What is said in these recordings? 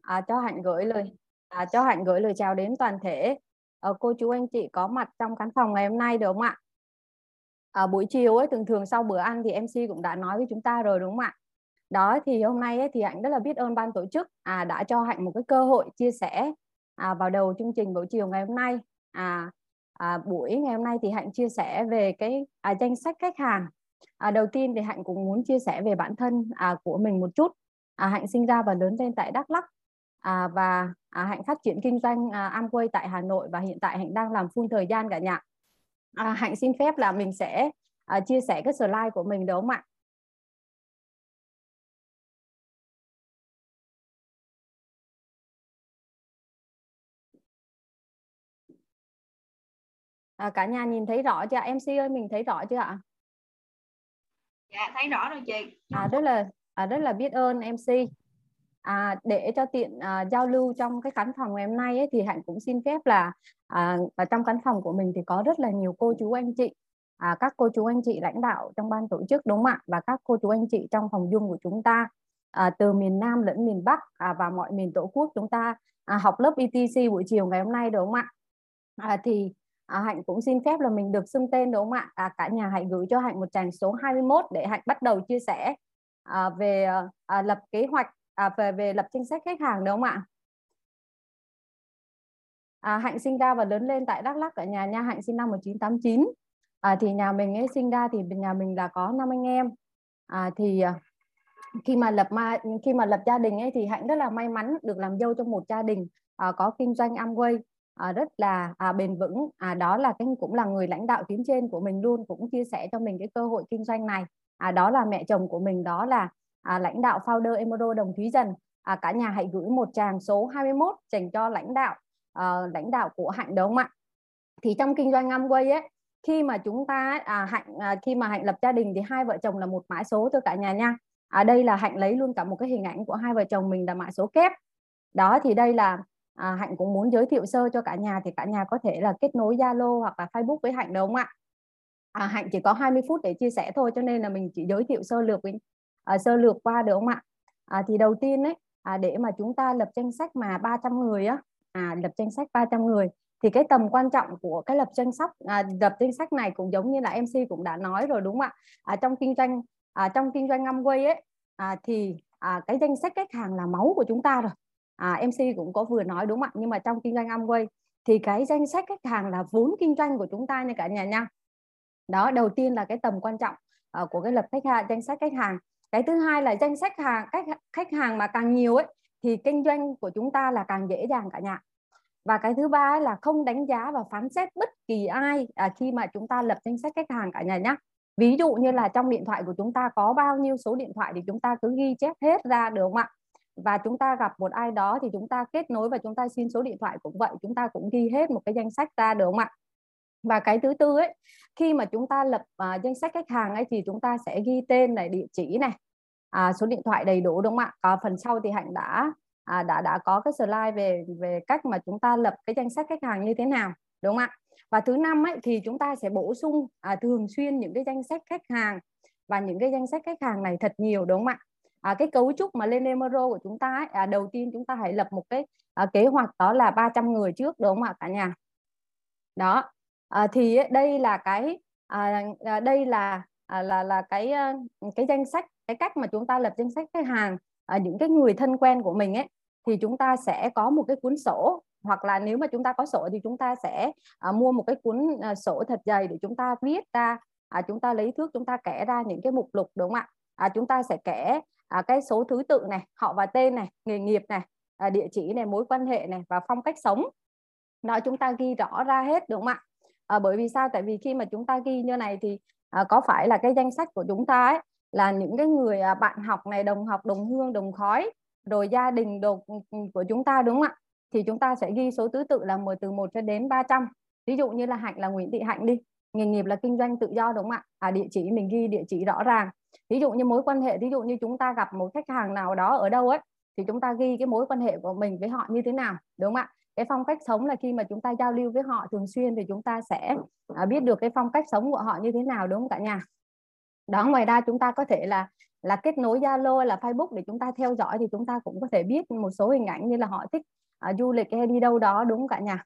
à, cho hạnh gửi lời à, cho hạnh gửi lời chào đến toàn thể. À, cô chú anh chị có mặt trong khán phòng ngày hôm nay được không ạ? À, buổi chiều ấy thường thường sau bữa ăn thì mc cũng đã nói với chúng ta rồi đúng không ạ? Đó thì hôm nay ấy, thì hạnh rất là biết ơn ban tổ chức à, đã cho hạnh một cái cơ hội chia sẻ à, vào đầu chương trình buổi chiều ngày hôm nay. À, à, buổi ngày hôm nay thì hạnh chia sẻ về cái à, danh sách khách hàng. À, đầu tiên thì hạnh cũng muốn chia sẻ về bản thân à, của mình một chút. À, hạnh sinh ra và lớn lên tại đắk lắk à, và à, hạnh phát triển kinh doanh à, Amway tại hà nội và hiện tại hạnh đang làm full thời gian cả nhà. À, hạnh xin phép là mình sẽ à, chia sẻ cái slide của mình đúng không ạ? À, cả nhà nhìn thấy rõ chưa? Mc ơi mình thấy rõ chưa ạ? Dạ thấy rõ rồi chị. À, rất là à, rất là biết ơn mc à, để cho tiện à, giao lưu trong cái khán phòng ngày hôm nay ấy, thì hạnh cũng xin phép là à, ở trong khán phòng của mình thì có rất là nhiều cô chú anh chị. À, các cô chú anh chị lãnh đạo trong ban tổ chức đúng không ạ? Và các cô chú anh chị trong phòng dung của chúng ta à, từ miền Nam lẫn miền Bắc à, và mọi miền tổ quốc chúng ta à, học lớp ETC buổi chiều ngày hôm nay đúng không ạ? À, thì à, hạnh cũng xin phép là mình được xưng tên đúng không ạ? À, cả nhà hãy gửi cho hạnh một tràng số 21 để hạnh bắt đầu chia sẻ à, về à, à lập kế hoạch à, về về lập danh sách khách hàng đúng không ạ? À, hạnh sinh ra và lớn lên tại đắk lắk ở nhà nha. Hạnh sinh năm 1989 à, thì nhà mình ấy sinh ra thì nhà mình là có năm anh em. À, thì à, khi mà lập ma khi mà lập gia đình ấy thì hạnh rất là may mắn được làm dâu trong một gia đình à, có kinh doanh Amway à, rất là à, bền vững. À, đó là cái cũng là người lãnh đạo tuyến trên của mình luôn cũng chia sẻ cho mình cái cơ hội kinh doanh này. À, đó là mẹ chồng của mình đó là à, lãnh đạo founder Emoro Đồng Thúy Dần à, cả nhà hãy gửi một tràng số 21 dành cho lãnh đạo à, lãnh đạo của hạnh đúng không ạ? Thì trong kinh doanh Amway ấy khi mà chúng ta à, hạnh à, khi mà hạnh lập gia đình thì hai vợ chồng là một mã số thôi cả nhà nha. À đây là hạnh lấy luôn cả một cái hình ảnh của hai vợ chồng mình là mã số kép. Đó thì đây là à, hạnh cũng muốn giới thiệu sơ cho cả nhà thì cả nhà có thể là kết nối zalo hoặc là facebook với hạnh đúng không ạ? À, hạnh chỉ có 20 phút để chia sẻ thôi cho nên là mình chỉ giới thiệu sơ lược với à, sơ lược qua được không ạ? À, thì đầu tiên đấy à, để mà chúng ta lập danh sách mà 300 người á à, lập danh sách 300 người thì cái tầm quan trọng của cái lập danh sách à, lập danh sách này cũng giống như là MC cũng đã nói rồi đúng không ạ? À, trong kinh doanh à, trong kinh doanh Amway ấy à, thì à, cái danh sách khách hàng là máu của chúng ta rồi. À, MC cũng có vừa nói đúng không ạ? Nhưng mà trong kinh doanh Amway thì cái danh sách khách hàng là vốn kinh doanh của chúng ta nha cả nhà nha. Đó đầu tiên là cái tầm quan trọng uh, của cái lập khách hàng danh sách khách hàng cái thứ hai là danh sách hàng khách khách hàng mà càng nhiều ấy thì kinh doanh của chúng ta là càng dễ dàng cả nhà. Và cái thứ ba là không đánh giá và phán xét bất kỳ ai à, khi mà chúng ta lập danh sách khách hàng cả nhà nhé ví dụ như là trong điện thoại của chúng ta có bao nhiêu số điện thoại thì chúng ta cứ ghi chép hết ra được không ạ? Và chúng ta gặp một ai đó thì chúng ta kết nối và chúng ta xin số điện thoại cũng vậy chúng ta cũng ghi hết một cái danh sách ra được không ạ? Và cái thứ tư ấy khi mà chúng ta lập uh, danh sách khách hàng ấy thì chúng ta sẽ ghi tên này địa chỉ này à, số điện thoại đầy đủ đúng không ạ? Có phần sau thì hạnh đã à, đã đã có cái slide về về cách mà chúng ta lập cái danh sách khách hàng như thế nào đúng không ạ? Và thứ năm ấy thì chúng ta sẽ bổ sung à, thường xuyên những cái danh sách khách hàng và những cái danh sách khách hàng này thật nhiều đúng không ạ? À, cái cấu trúc mà lên Emero của chúng ta ấy, à, đầu tiên chúng ta hãy lập một cái à, kế hoạch đó là 300 người trước đúng không ạ cả nhà? Đó à, thì đây là cái à, à, đây là à, là là cái cái danh sách cái cách mà chúng ta lập danh sách khách hàng à, những cái người thân quen của mình ấy thì chúng ta sẽ có một cái cuốn sổ. Hoặc là nếu mà chúng ta có sổ thì chúng ta sẽ à, mua một cái cuốn à, sổ thật dày để chúng ta viết ra à, chúng ta lấy thước chúng ta kẻ ra những cái mục lục đúng không ạ? À, chúng ta sẽ kẻ à, cái số thứ tự này họ và tên này nghề nghiệp này à, địa chỉ này mối quan hệ này và phong cách sống. Đó chúng ta ghi rõ ra hết đúng không ạ? À, bởi vì sao? Tại vì khi mà chúng ta ghi như này thì à, có phải là cái danh sách của chúng ta ấy là những cái người à, bạn học này đồng học đồng hương đồng khói rồi gia đình đồ ừ, ừ, của chúng ta đúng không ạ? Thì chúng ta sẽ ghi số thứ tự là 10 từ 1 cho đến 300 ví dụ như là hạnh là Nguyễn Thị Hạnh đi nghề nghiệp là kinh doanh tự do đúng không ạ? À, địa chỉ mình ghi địa chỉ rõ ràng. Ví dụ như mối quan hệ ví dụ như chúng ta gặp một khách hàng nào đó ở đâu ấy thì chúng ta ghi cái mối quan hệ của mình với họ như thế nào đúng không ạ? Cái phong cách sống là khi mà chúng ta giao lưu với họ thường xuyên thì chúng ta sẽ à, biết được cái phong cách sống của họ như thế nào đúng không cả nhà? Đó ngoài ra chúng ta có thể là là kết nối Zalo là Facebook để chúng ta theo dõi thì chúng ta cũng có thể biết một số hình ảnh như là họ thích uh, du lịch hay đi đâu đó đúng không cả nhà?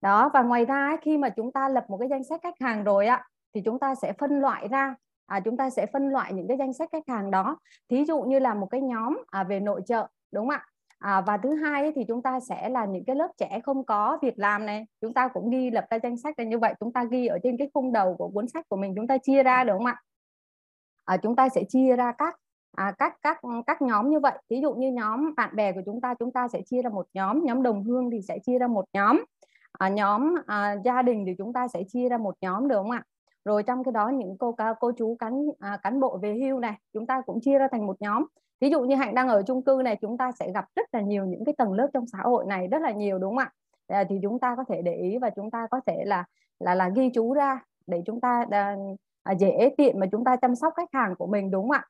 Đó và ngoài ra khi mà chúng ta lập một cái danh sách khách hàng rồi á thì chúng ta sẽ phân loại ra à, chúng ta sẽ phân loại những cái danh sách khách hàng đó. Thí dụ như là một cái nhóm à, về nội trợ đúng không ạ? À, và thứ hai thì chúng ta sẽ là những cái lớp trẻ không có việc làm này. Chúng ta cũng ghi lập ra danh sách là như vậy. Chúng ta ghi ở trên cái khung đầu của cuốn sách của mình chúng ta chia ra đúng không ạ? À, chúng ta sẽ chia ra các à, các các các nhóm như vậy. Ví dụ như nhóm bạn bè của chúng ta chúng ta sẽ chia ra một nhóm. Nhóm đồng hương thì sẽ chia ra một nhóm. À, nhóm à, gia đình thì chúng ta sẽ chia ra một nhóm được không ạ? Rồi trong cái đó những cô cô chú cán à, cán bộ về hưu này chúng ta cũng chia ra thành một nhóm ví dụ như hạnh đang ở chung cư này chúng ta sẽ gặp rất là nhiều những cái tầng lớp trong xã hội này rất là nhiều đúng không ạ? À, thì chúng ta có thể để ý và chúng ta có thể là là là ghi chú ra để chúng ta à, dễ tiện mà chúng ta chăm sóc khách hàng của mình đúng không ạ?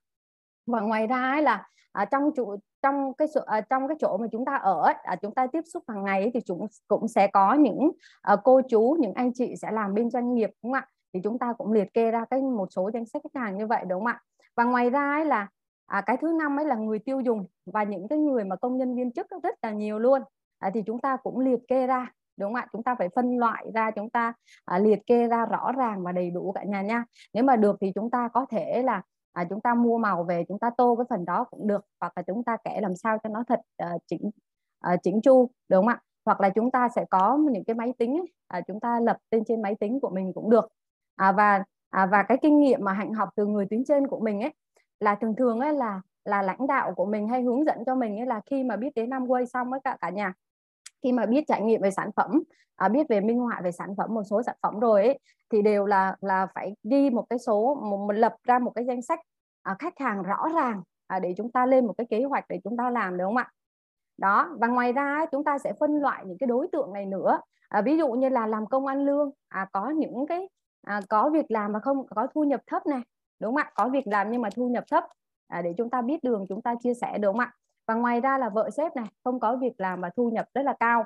Và ngoài ra ấy là à, trong chủ trong cái sự à, trong cái chỗ mà chúng ta ở à, chúng ta tiếp xúc hàng ngày ấy, thì chúng cũng sẽ có những à, cô chú những anh chị sẽ làm bên doanh nghiệp đúng không ạ? Thì chúng ta cũng liệt kê ra cái một số danh sách khách hàng như vậy đúng không ạ? Và ngoài ra ấy là à, cái thứ năm ấy là người tiêu dùng và những cái người mà công nhân viên chức rất là nhiều luôn. À, thì chúng ta cũng liệt kê ra đúng không ạ? Chúng ta phải phân loại ra chúng ta à, liệt kê ra rõ ràng và đầy đủ cả nhà nha. Nếu mà được thì chúng ta có thể là à, chúng ta mua màu về chúng ta tô cái phần đó cũng được hoặc là chúng ta kẻ làm sao cho nó thật à, chỉnh à, chỉnh chu đúng không ạ? Hoặc là chúng ta sẽ có những cái máy tính ấy, à, chúng ta lập tên trên máy tính của mình cũng được. À, và à, và cái kinh nghiệm mà hạnh học từ người tuyến trên của mình ấy là thường thường ấy là là lãnh đạo của mình hay hướng dẫn cho mình ấy là khi mà biết đến năm quay xong với cả cả nhà. Khi mà biết trải nghiệm về sản phẩm à, biết về minh họa về sản phẩm một số sản phẩm rồi ấy, thì đều là là phải ghi một cái số một, một lập ra một cái danh sách à, khách hàng rõ ràng à, để chúng ta lên một cái kế hoạch để chúng ta làm đúng không ạ? Đó và ngoài ra chúng ta sẽ phân loại những cái đối tượng này nữa. À, ví dụ như là làm công ăn lương à, có những cái à, có việc làm mà không có thu nhập thấp này đúng không ạ? Có việc làm nhưng mà thu nhập thấp. À, để chúng ta biết đường chúng ta chia sẻ đúng không ạ? Và ngoài ra là vợ sếp này không có việc làm và thu nhập rất là cao.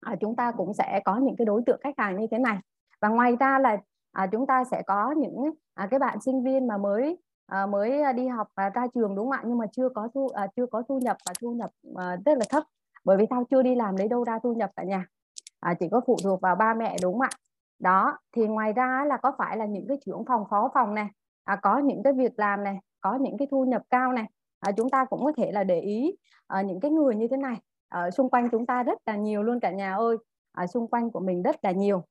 À, chúng ta cũng sẽ có những cái đối tượng khách hàng như thế này. Và ngoài ra là à, chúng ta sẽ có những à, cái bạn sinh viên mà mới à, mới đi học và ra trường đúng không ạ? Nhưng mà chưa có thu à, chưa có thu nhập và thu nhập à, rất là thấp. Bởi vì tao chưa đi làm lấy đâu ra thu nhập cả nhà. À, chỉ có phụ thuộc vào ba mẹ đúng không ạ? Đó thì ngoài ra là có phải là những cái trưởng phòng phó phòng này à, có những cái việc làm này có những cái thu nhập cao này à, chúng ta cũng có thể là để ý à, những cái người như thế này. Ở xung quanh chúng ta rất là nhiều luôn cả nhà ơi. Ở xung quanh của mình rất là nhiều.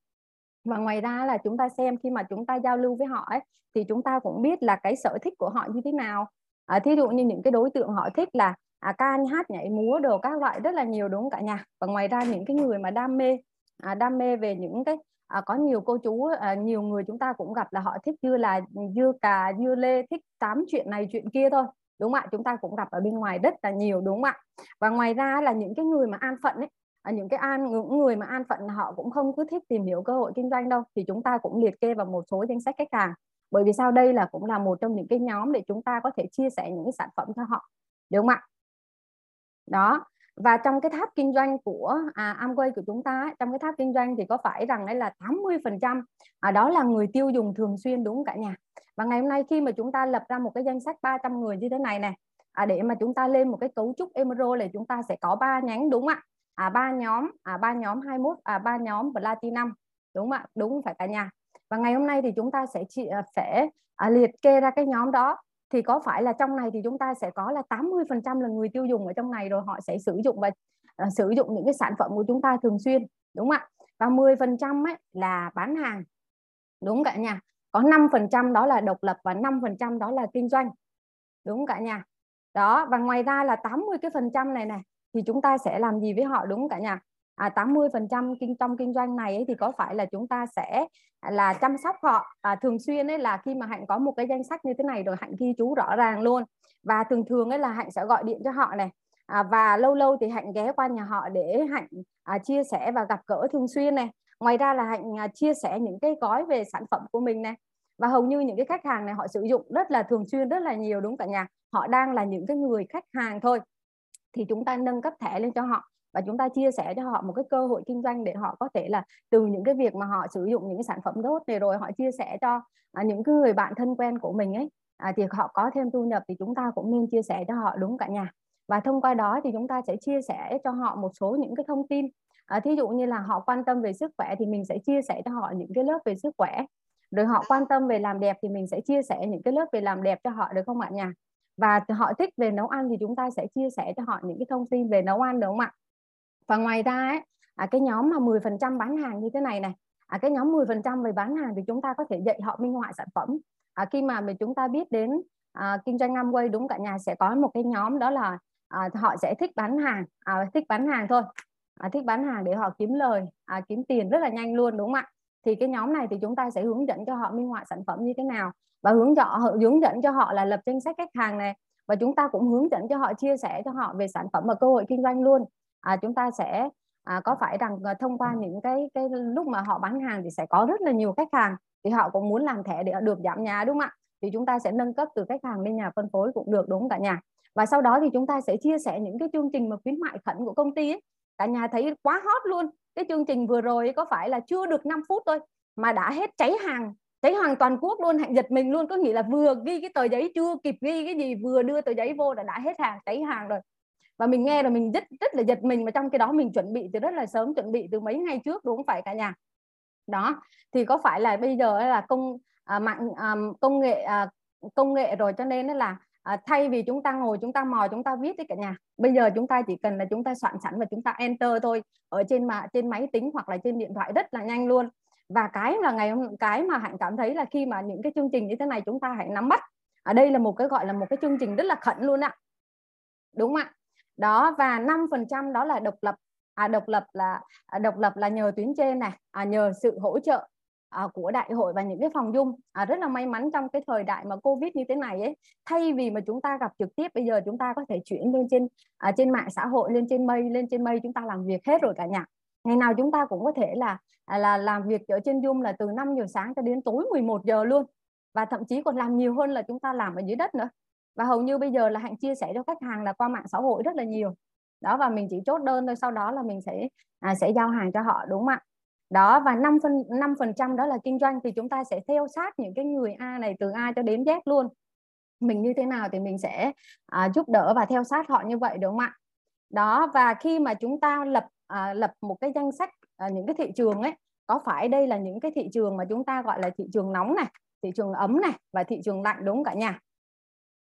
Và ngoài ra là chúng ta xem khi mà chúng ta giao lưu với họ ấy thì chúng ta cũng biết là cái sở thích của họ như thế nào. À, thí dụ như những cái đối tượng họ thích là à, ca hát nhảy múa đồ các loại rất là nhiều đúng không cả nhà? Và ngoài ra những cái người mà đam mê à, đam mê về những cái à, có nhiều cô chú à, nhiều người chúng ta cũng gặp là họ thích dưa là dưa cà dưa lê thích tám chuyện này chuyện kia thôi đúng không ạ? Chúng ta cũng gặp ở bên ngoài rất là nhiều đúng không ạ? Và ngoài ra là những cái người mà an phận ấy à, những cái an những người mà an phận họ cũng không cứ thích tìm hiểu cơ hội kinh doanh đâu thì chúng ta cũng liệt kê vào một số danh sách khách hàng. Bởi vì sao? Đây là cũng là một trong những cái nhóm để chúng ta có thể chia sẻ những cái sản phẩm cho họ đúng không ạ? Đó và trong cái tháp kinh doanh của à, Amway của chúng ta trong cái tháp kinh doanh thì có phải rằng đấy là 80 phần trăm à, đó là người tiêu dùng thường xuyên đúng không cả nhà? Và ngày hôm nay khi mà chúng ta lập ra một cái danh sách 300 người như thế này này à, để mà chúng ta lên một cái cấu trúc emerald này chúng ta sẽ có ba nhánh đúng không ạ? À ba nhóm à ba nhóm 21 à ba nhóm platinum đúng không ạ? Đúng phải cả nhà? Và ngày hôm nay thì chúng ta sẽ chị à, sẽ à, liệt kê ra cái nhóm đó thì có phải là trong này thì chúng ta sẽ có là 80% là người tiêu dùng ở trong này rồi họ sẽ sử dụng và uh, sử dụng những cái sản phẩm của chúng ta thường xuyên đúng không ạ? Và 10% ấy là bán hàng đúng cả nhà? Có 5% đó là độc lập và 5% đó là kinh doanh đúng cả nhà? Đó và ngoài ra là 80 cái phần trăm này này thì chúng ta sẽ làm gì với họ đúng cả nhà? À, 80 phần trăm kinh trong kinh doanh này ấy, thì có phải là chúng ta sẽ là chăm sóc họ? À, thường xuyên ấy là khi mà hạnh có một cái danh sách như thế này rồi hạnh ghi chú rõ ràng luôn. Và thường thường ấy là hạnh sẽ gọi điện cho họ này. À, và lâu lâu thì hạnh ghé qua nhà họ để hạnh à, chia sẻ và gặp gỡ thường xuyên này. Ngoài ra là hạnh à, chia sẻ những cái gói về sản phẩm của mình này. Và hầu như những cái khách hàng này họ sử dụng rất là thường xuyên rất là nhiều đúng cả nhà? Họ đang là những cái người khách hàng thôi. Thì chúng ta nâng cấp thẻ lên cho họ và chúng ta chia sẻ cho họ một cái cơ hội kinh doanh để họ có thể là từ những cái việc mà họ sử dụng những cái sản phẩm tốt này rồi họ chia sẻ cho à, những cái người bạn thân quen của mình ấy à, thì họ có thêm thu nhập thì chúng ta cũng nên chia sẻ cho họ đúng cả nhà. Và thông qua đó thì chúng ta sẽ chia sẻ cho họ một số những cái thông tin. À, thí dụ như là họ quan tâm về sức khỏe thì mình sẽ chia sẻ cho họ những cái lớp về sức khỏe. Rồi họ quan tâm về làm đẹp thì mình sẽ chia sẻ những cái lớp về làm đẹp cho họ được không ạ nhà? Và họ thích về nấu ăn thì chúng ta sẽ chia sẻ cho họ những cái thông tin về nấu ăn được không ạ? Và ngoài ra ấy, à, cái nhóm mà 10% bán hàng như thế này này à, cái nhóm 10% về bán hàng thì chúng ta có thể dạy họ minh họa sản phẩm. À, khi mà chúng ta biết đến à, kinh doanh Amway đúng cả nhà sẽ có một cái nhóm đó là à, họ sẽ thích bán hàng à, thích bán hàng thôi. À, thích bán hàng để họ kiếm lời à, kiếm tiền rất là nhanh luôn đúng không ạ? Thì cái nhóm này thì chúng ta sẽ hướng dẫn cho họ minh họa sản phẩm như thế nào. Và hướng dẫn hướng dẫn cho họ là lập danh sách khách hàng này. Và chúng ta cũng hướng dẫn cho họ chia sẻ cho họ về sản phẩm và cơ hội kinh doanh luôn à, chúng ta sẽ à, có phải rằng à, thông qua những cái cái lúc mà họ bán hàng thì sẽ có rất là nhiều khách hàng thì họ cũng muốn làm thẻ để được giảm giá đúng không ạ? Thì chúng ta sẽ nâng cấp từ khách hàng lên nhà phân phối cũng được đúng không cả nhà? Và sau đó thì chúng ta sẽ chia sẻ những cái chương trình mà khuyến mại khẩn của công ty ấy. cả nhà thấy quá hot luôn. Cái chương trình vừa rồi có phải là chưa được 5 phút thôi mà đã hết cháy hàng cháy hàng toàn quốc luôn hạnh giật mình luôn. Có nghĩa là vừa ghi cái tờ giấy chưa kịp ghi cái gì vừa đưa tờ giấy vô là đã hết hàng cháy hàng rồi và mình nghe rồi mình rất rất là giật mình mà trong cái đó mình chuẩn bị từ rất là sớm chuẩn bị từ mấy ngày trước đúng không? Phải cả nhà. Đó. Thì có phải là bây giờ là công à, mạng à, công nghệ à, công nghệ rồi cho nên là à, thay vì chúng ta ngồi chúng ta mò chúng ta viết đấy cả nhà. Bây giờ chúng ta chỉ cần là chúng ta soạn sẵn và chúng ta enter thôi ở trên mà trên máy tính hoặc là trên điện thoại rất là nhanh luôn. Và cái là ngày hôm cái mà hạnh cảm thấy là khi mà những cái chương trình như thế này chúng ta hãy nắm bắt. Ở đây là một cái gọi là một cái chương trình rất là khẩn luôn ạ. Đúng không ạ? Đó và 5% đó là độc lập. À, độc lập là à, độc lập là nhờ tuyến trên này à, nhờ sự hỗ trợ à, của đại hội và những cái phòng dung. À, rất là may mắn trong cái thời đại mà covid như thế này ấy thay vì mà chúng ta gặp trực tiếp bây giờ chúng ta có thể chuyển lên trên à, trên mạng xã hội lên trên mây lên trên mây chúng ta làm việc hết rồi cả nhà. Ngày nào chúng ta cũng có thể là à, là làm việc ở trên Zoom là từ 5 giờ sáng cho đến tối 11 giờ luôn. Và thậm chí còn làm nhiều hơn là chúng ta làm ở dưới đất nữa và hầu như bây giờ là hạnh chia sẻ cho khách hàng là qua mạng xã hội rất là nhiều. Đó và mình chỉ chốt đơn thôi sau đó là mình sẽ à, sẽ giao hàng cho họ đúng không ạ? Đó và 5 phần 5 phần trăm đó là kinh doanh thì chúng ta sẽ theo sát những cái người A này từ A cho đến Z luôn. Mình như thế nào thì mình sẽ à, giúp đỡ và theo sát họ như vậy đúng không ạ? Đó và khi mà chúng ta lập à, lập một cái danh sách à, những cái thị trường ấy có phải đây là những cái thị trường mà chúng ta gọi là thị trường nóng này thị trường ấm này và thị trường lạnh đúng cả nhà?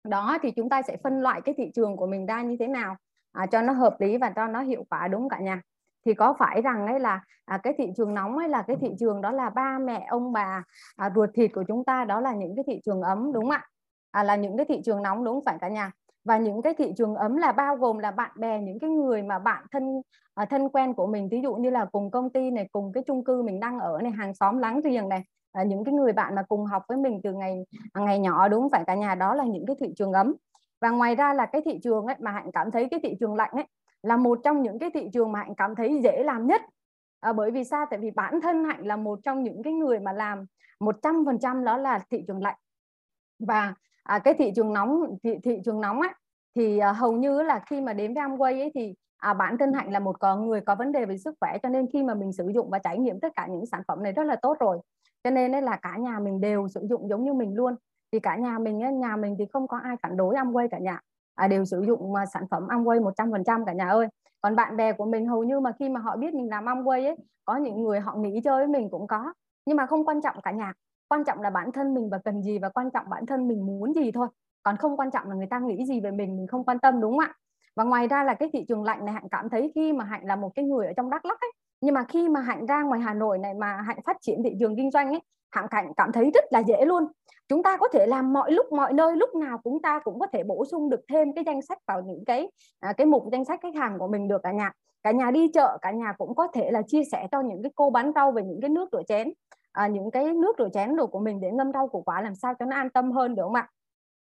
Đó thì chúng ta sẽ phân loại cái thị trường của mình ra như thế nào à, cho nó hợp lý và cho nó hiệu quả đúng cả nhà? Thì có phải rằng ấy là à, cái thị trường nóng ấy là cái thị trường đó là ba mẹ ông bà à, ruột thịt của chúng ta đó là những cái thị trường ấm đúng không ạ? À, là những cái thị trường nóng đúng phải cả nhà? Và những cái thị trường ấm là bao gồm là bạn bè những cái người mà bạn thân à, thân quen của mình ví dụ như là cùng công ty này cùng cái chung cư mình đang ở này hàng xóm láng giềng này à, những cái người bạn mà cùng học với mình từ ngày à, ngày nhỏ đúng phải cả nhà đó là những cái thị trường ấm. Và ngoài ra là cái thị trường ấy mà hạnh cảm thấy cái thị trường lạnh ấy là một trong những cái thị trường mà hạnh cảm thấy dễ làm nhất. À, bởi vì sao? Tại vì bản thân hạnh là một trong những cái người mà làm 100% đó là thị trường lạnh. Và à, cái thị trường nóng thị, thị trường nóng ấy thì à, hầu như là khi mà đến với Amway ấy thì à, bản thân hạnh là một con người có vấn đề về sức khỏe cho nên khi mà mình sử dụng và trải nghiệm tất cả những sản phẩm này rất là tốt rồi cho nên ấy là cả nhà mình đều sử dụng giống như mình luôn. Thì cả nhà mình ấy, nhà mình thì không có ai phản đối Amway cả nhà. À, đều sử dụng mà sản phẩm Amway 100% cả nhà ơi. Còn bạn bè của mình hầu như mà khi mà họ biết mình làm Amway ấy có những người họ nghĩ chơi với mình cũng có. Nhưng mà không quan trọng cả nhà. Quan trọng là bản thân mình và cần gì và quan trọng bản thân mình muốn gì thôi. Còn không quan trọng là người ta nghĩ gì về mình mình không quan tâm đúng không ạ? Và ngoài ra là cái thị trường lạnh này hạnh cảm thấy khi mà hạnh là một cái người ở trong đắk lắc ấy nhưng mà khi mà hạnh ra ngoài hà nội này mà hạnh phát triển thị trường kinh doanh ấy hạnh cảnh cảm thấy rất là dễ luôn. Chúng ta có thể làm mọi lúc mọi nơi lúc nào chúng ta cũng có thể bổ sung được thêm cái danh sách vào những cái à, cái mục danh sách khách hàng của mình được cả nhà. Cả nhà đi chợ cả nhà cũng có thể là chia sẻ cho những cái cô bán rau về những cái nước rửa chén. À, những cái nước rửa chén đồ của mình để ngâm rau củ quả làm sao cho nó an tâm hơn được không ạ?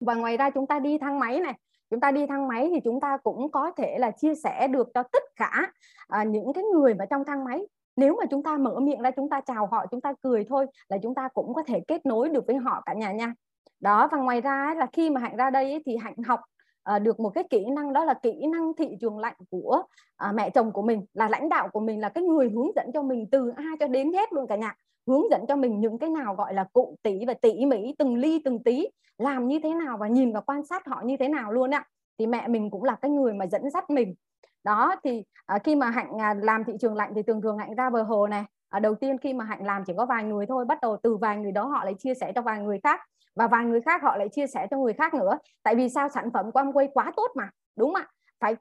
Và ngoài ra chúng ta đi thang máy này chúng ta đi thang máy thì chúng ta cũng có thể là chia sẻ được cho tất cả à, những cái người mà trong thang máy. Nếu mà chúng ta mở miệng ra chúng ta chào họ chúng ta cười thôi là chúng ta cũng có thể kết nối được với họ cả nhà nha. Đó và ngoài ra là khi mà hạnh ra đây ấy, thì hạnh học À, được một cái kỹ năng đó là kỹ năng thị trường lạnh của à, mẹ chồng của mình là lãnh đạo của mình là cái người hướng dẫn cho mình từ A cho đến hết luôn cả nhà. Hướng dẫn cho mình những cái nào gọi là cụ tỷ và tỉ mỉ từng ly từng tí làm như thế nào và nhìn và quan sát họ như thế nào luôn ạ. Thì mẹ mình cũng là cái người mà dẫn dắt mình. Đó thì à, khi mà hạnh à, làm thị trường lạnh thì thường thường hạnh ra bờ hồ này à, đầu tiên khi mà hạnh làm chỉ có vài người thôi bắt đầu từ vài người đó họ lại chia sẻ cho vài người khác và vài người khác họ lại chia sẻ cho người khác nữa. Tại vì sao? Sản phẩm của Amway quá tốt mà đúng không ạ? Phải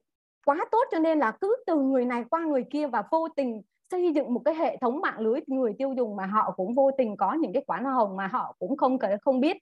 quá tốt cho nên là cứ từ người này qua người kia và vô tình xây dựng một cái hệ thống mạng lưới người tiêu dùng mà họ cũng vô tình có những cái quả hoa hồng mà họ cũng không không biết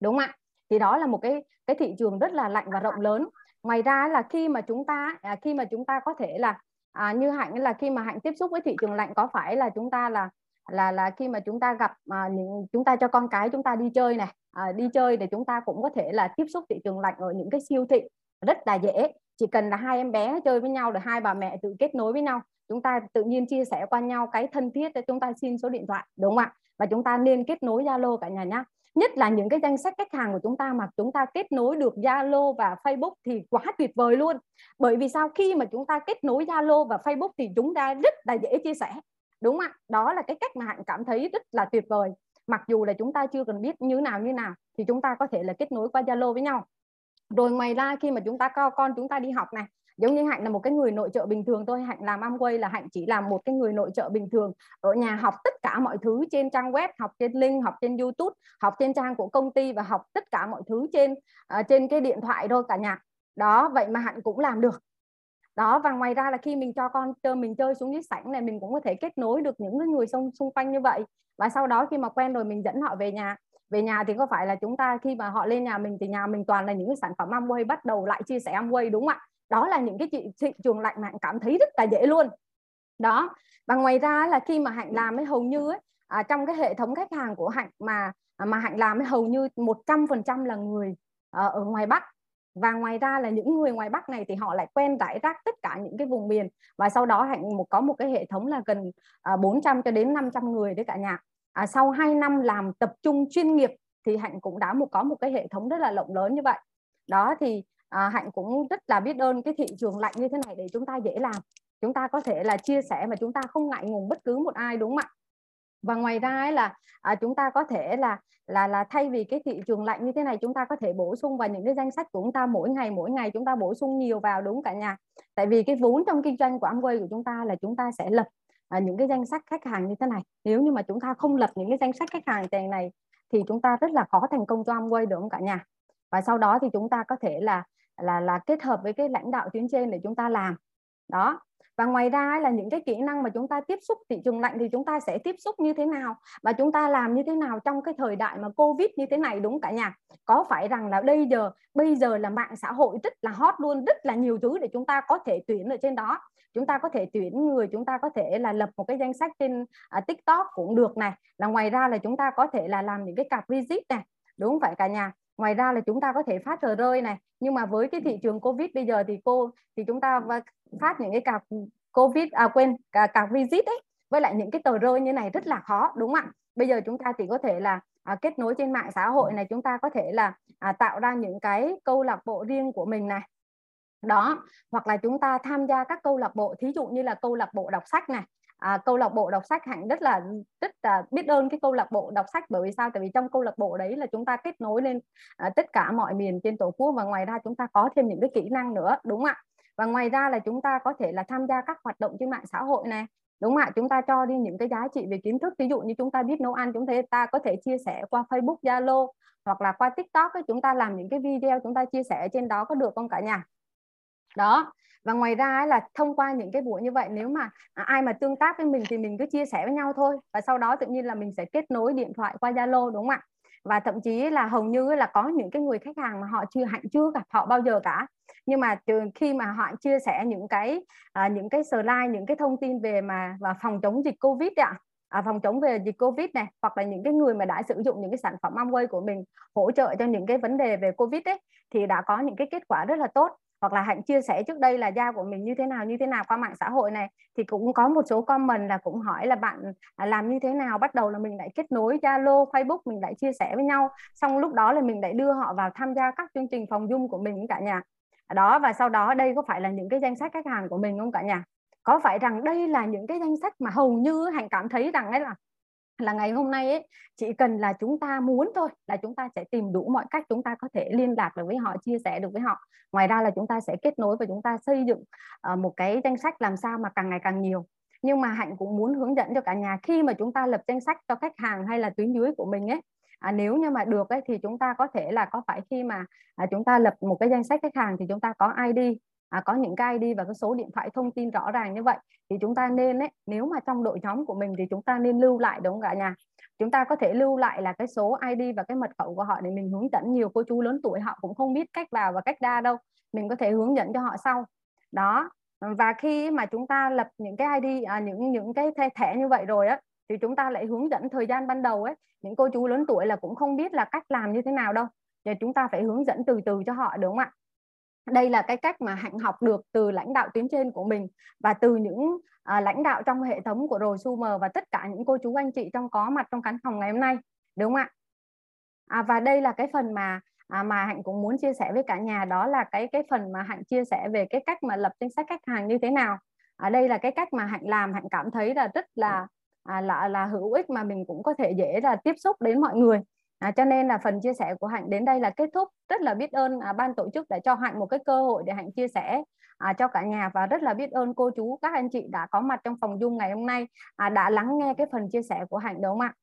đúng không ạ? Thì đó là một cái cái thị trường rất là lạnh và rộng lớn. Ngoài ra là khi mà chúng ta à, khi mà chúng ta có thể là à, như hạnh là khi mà hạnh tiếp xúc với thị trường lạnh có phải là chúng ta là là là khi mà chúng ta gặp à, những chúng ta cho con cái chúng ta đi chơi này à, đi chơi thì chúng ta cũng có thể là tiếp xúc thị trường lạnh ở những cái siêu thị rất là dễ. Chỉ cần là hai em bé chơi với nhau rồi hai bà mẹ tự kết nối với nhau chúng ta tự nhiên chia sẻ qua nhau cái thân thiết để chúng ta xin số điện thoại đúng không ạ? Và chúng ta nên kết nối Zalo cả nhà nhá nhất là những cái danh sách khách hàng của chúng ta mà chúng ta kết nối được Zalo và Facebook thì quá tuyệt vời luôn. Bởi vì sao? Khi mà chúng ta kết nối Zalo và Facebook thì chúng ta rất là dễ chia sẻ, đúng không ạ? Đó là cái cách mà hạnh cảm thấy rất là tuyệt vời. Mặc dù là chúng ta chưa cần biết như nào như nào thì chúng ta có thể là kết nối qua Zalo với nhau. Rồi ngoài ra khi mà chúng ta cho con chúng ta đi học này giống như hạnh là một cái người nội trợ bình thường thôi. Hạnh làm Amway là hạnh chỉ làm một cái người nội trợ bình thường. Ở nhà học tất cả mọi thứ trên trang web học trên link học trên youtube học trên trang của công ty và học tất cả mọi thứ trên uh, trên cái điện thoại thôi cả nhà. Đó vậy mà hạnh cũng làm được. Đó và ngoài ra là khi mình cho con chơi mình chơi xuống dưới sảnh này mình cũng có thể kết nối được những người xung xung quanh như vậy. Và sau đó khi mà quen rồi mình dẫn họ về nhà. Về nhà thì có phải là chúng ta khi mà họ lên nhà mình thì nhà mình toàn là những cái sản phẩm Amway bắt đầu lại chia sẻ Amway đúng không ạ? Đó là những cái chị thị trường lạnh mà hạnh cảm thấy rất là dễ luôn. Đó và ngoài ra là khi mà hạnh làm ấy hầu như ấy, à, trong cái hệ thống khách hàng của hạnh mà à, mà hạnh làm ấy hầu như 100% là người à, ở ngoài bắc. Và ngoài ra là những người ngoài bắc này thì họ lại quen rải rác tất cả những cái vùng miền. Và sau đó hạnh một có một cái hệ thống là gần à, 400 cho đến 500 người đấy cả nhà. À, sau 2 năm làm tập trung chuyên nghiệp thì hạnh cũng đã một có một cái hệ thống rất là rộng lớn như vậy. Đó thì à, hạnh cũng rất là biết ơn cái thị trường lạnh như thế này để chúng ta dễ làm chúng ta có thể là chia sẻ mà chúng ta không ngại ngùng bất cứ một ai đúng không ạ và ngoài ra ấy là à, chúng ta có thể là là là thay vì cái thị trường lạnh như thế này chúng ta có thể bổ sung vào những cái danh sách của chúng ta mỗi ngày mỗi ngày chúng ta bổ sung nhiều vào đúng cả nhà tại vì cái vốn trong kinh doanh của Amway của chúng ta là chúng ta sẽ lập à, những cái danh sách khách hàng như thế này nếu như mà chúng ta không lập những cái danh sách khách hàng này thì chúng ta rất là khó thành công cho Amway được không cả nhà và sau đó thì chúng ta có thể là là là kết hợp với cái lãnh đạo tuyến trên để chúng ta làm. Đó. Và ngoài ra là những cái kỹ năng mà chúng ta tiếp xúc thị trường lạnh thì chúng ta sẽ tiếp xúc như thế nào và chúng ta làm như thế nào trong cái thời đại mà covid như thế này, đúng cả nhà? Có phải rằng là bây giờ bây giờ là mạng xã hội rất là hot luôn, rất là nhiều thứ để chúng ta có thể tuyển ở trên đó. Chúng ta có thể tuyển người, chúng ta có thể là lập một cái danh sách trên à, tiktok cũng được này. Là ngoài ra là chúng ta có thể là làm những cái cặp visit này, đúng không phải cả nhà? Ngoài ra là chúng ta có thể phát tờ rơi này. Nhưng mà với cái thị trường covid bây giờ thì cô thì chúng ta phát những cái cạc covid à quên cả cạc visit ấy với lại những cái tờ rơi như này rất là khó đúng không ạ? Bây giờ chúng ta chỉ có thể là à, kết nối trên mạng xã hội này chúng ta có thể là à, tạo ra những cái câu lạc bộ riêng của mình này. Đó hoặc là chúng ta tham gia các câu lạc bộ thí dụ như là câu lạc bộ đọc sách này à, câu lạc bộ đọc sách hạnh rất là rất là biết ơn cái câu lạc bộ đọc sách bởi vì sao? Tại vì trong câu lạc bộ đấy là chúng ta kết nối lên à, tất cả mọi miền trên tổ quốc và ngoài ra chúng ta có thêm những cái kỹ năng nữa đúng không ạ? Và ngoài ra là chúng ta có thể là tham gia các hoạt động trên mạng xã hội này đúng không ạ? Chúng ta cho đi những cái giá trị về kiến thức ví dụ như chúng ta biết nấu ăn chúng ta có thể chia sẻ qua Facebook Zalo hoặc là qua TikTok ấy, chúng ta làm những cái video chúng ta chia sẻ trên đó có được không cả nhà? Đó và ngoài ra ấy là thông qua những cái buổi như vậy nếu mà à, ai mà tương tác với mình thì mình cứ chia sẻ với nhau thôi. Và sau đó tự nhiên là mình sẽ kết nối điện thoại qua Zalo đúng không ạ? Và thậm chí là hầu như là có những cái người khách hàng mà họ chưa hạnh chưa gặp họ bao giờ cả. Nhưng mà từ khi mà họ chia sẻ những cái à, những cái slide những cái thông tin về mà và phòng chống dịch covid ạ à, phòng chống về dịch covid này hoặc là những cái người mà đã sử dụng những cái sản phẩm Amway của mình hỗ trợ cho những cái vấn đề về covid ấy thì đã có những cái kết quả rất là tốt hoặc là hạnh chia sẻ trước đây là da của mình như thế nào, như thế nào qua mạng xã hội này, thì cũng có một số comment là cũng hỏi là bạn à, làm như thế nào? Bắt đầu là mình lại kết nối Zalo, Facebook mình lại chia sẻ với nhau, xong lúc đó là mình lại đưa họ vào tham gia các chương trình phòng dung của mình cả nhà. Đó, và sau đó đây có phải là những cái danh sách khách hàng của mình không cả nhà? Có phải rằng đây là những cái danh sách mà hầu như hạnh cảm thấy rằng ấy là là ngày hôm nay ấy chỉ cần là chúng ta muốn thôi là chúng ta sẽ tìm đủ mọi cách chúng ta có thể liên lạc được với họ chia sẻ được với họ. Ngoài ra là chúng ta sẽ kết nối và chúng ta xây dựng ờ, một cái danh sách làm sao mà càng ngày càng nhiều. Nhưng mà hạnh cũng muốn hướng dẫn cho cả nhà khi mà chúng ta lập danh sách cho khách hàng hay là tuyến dưới của mình ấy à, nếu như mà được ấy thì chúng ta có thể là có phải khi mà à, chúng ta lập một cái danh sách khách hàng thì chúng ta có ID à, có những cái ID và cái số điện thoại thông tin rõ ràng như vậy thì chúng ta nên ấy, nếu mà trong đội nhóm của mình thì chúng ta nên lưu lại đúng không cả nhà? Chúng ta có thể lưu lại là cái số ID và cái mật khẩu của họ để mình hướng dẫn. Nhiều cô chú lớn tuổi họ cũng không biết cách vào và cách ra đâu. Mình có thể hướng dẫn cho họ sau. Đó. Và khi mà chúng ta lập những cái ID à, những những cái thẻ như vậy rồi á thì chúng ta lại hướng dẫn thời gian ban đầu ấy. Những cô chú lớn tuổi là cũng không biết là cách làm như thế nào đâu. Thì chúng ta phải hướng dẫn từ từ cho họ đúng không ạ? Đây là cái cách mà hạnh học được từ lãnh đạo tuyến trên của mình và từ những à, lãnh đạo trong hệ thống của rồi Sumer và tất cả những cô chú anh chị trong có mặt trong khán phòng ngày hôm nay đúng không ạ? À, và đây là cái phần mà à, mà hạnh cũng muốn chia sẻ với cả nhà đó là cái cái phần mà hạnh chia sẻ về cái cách mà lập danh sách khách hàng như thế nào. Ở à, đây là cái cách mà hạnh làm hạnh cảm thấy là rất là à, là là hữu ích mà mình cũng có thể dễ là tiếp xúc đến mọi người. À, cho nên là phần chia sẻ của Hạnh đến đây là kết thúc. Rất là biết ơn à, ban tổ chức đã cho Hạnh một cái cơ hội để Hạnh chia sẻ à, cho cả nhà và rất là biết ơn cô chú các anh chị đã có mặt trong phòng Zoom ngày hôm nay à, đã lắng nghe cái phần chia sẻ của Hạnh đúng không ạ?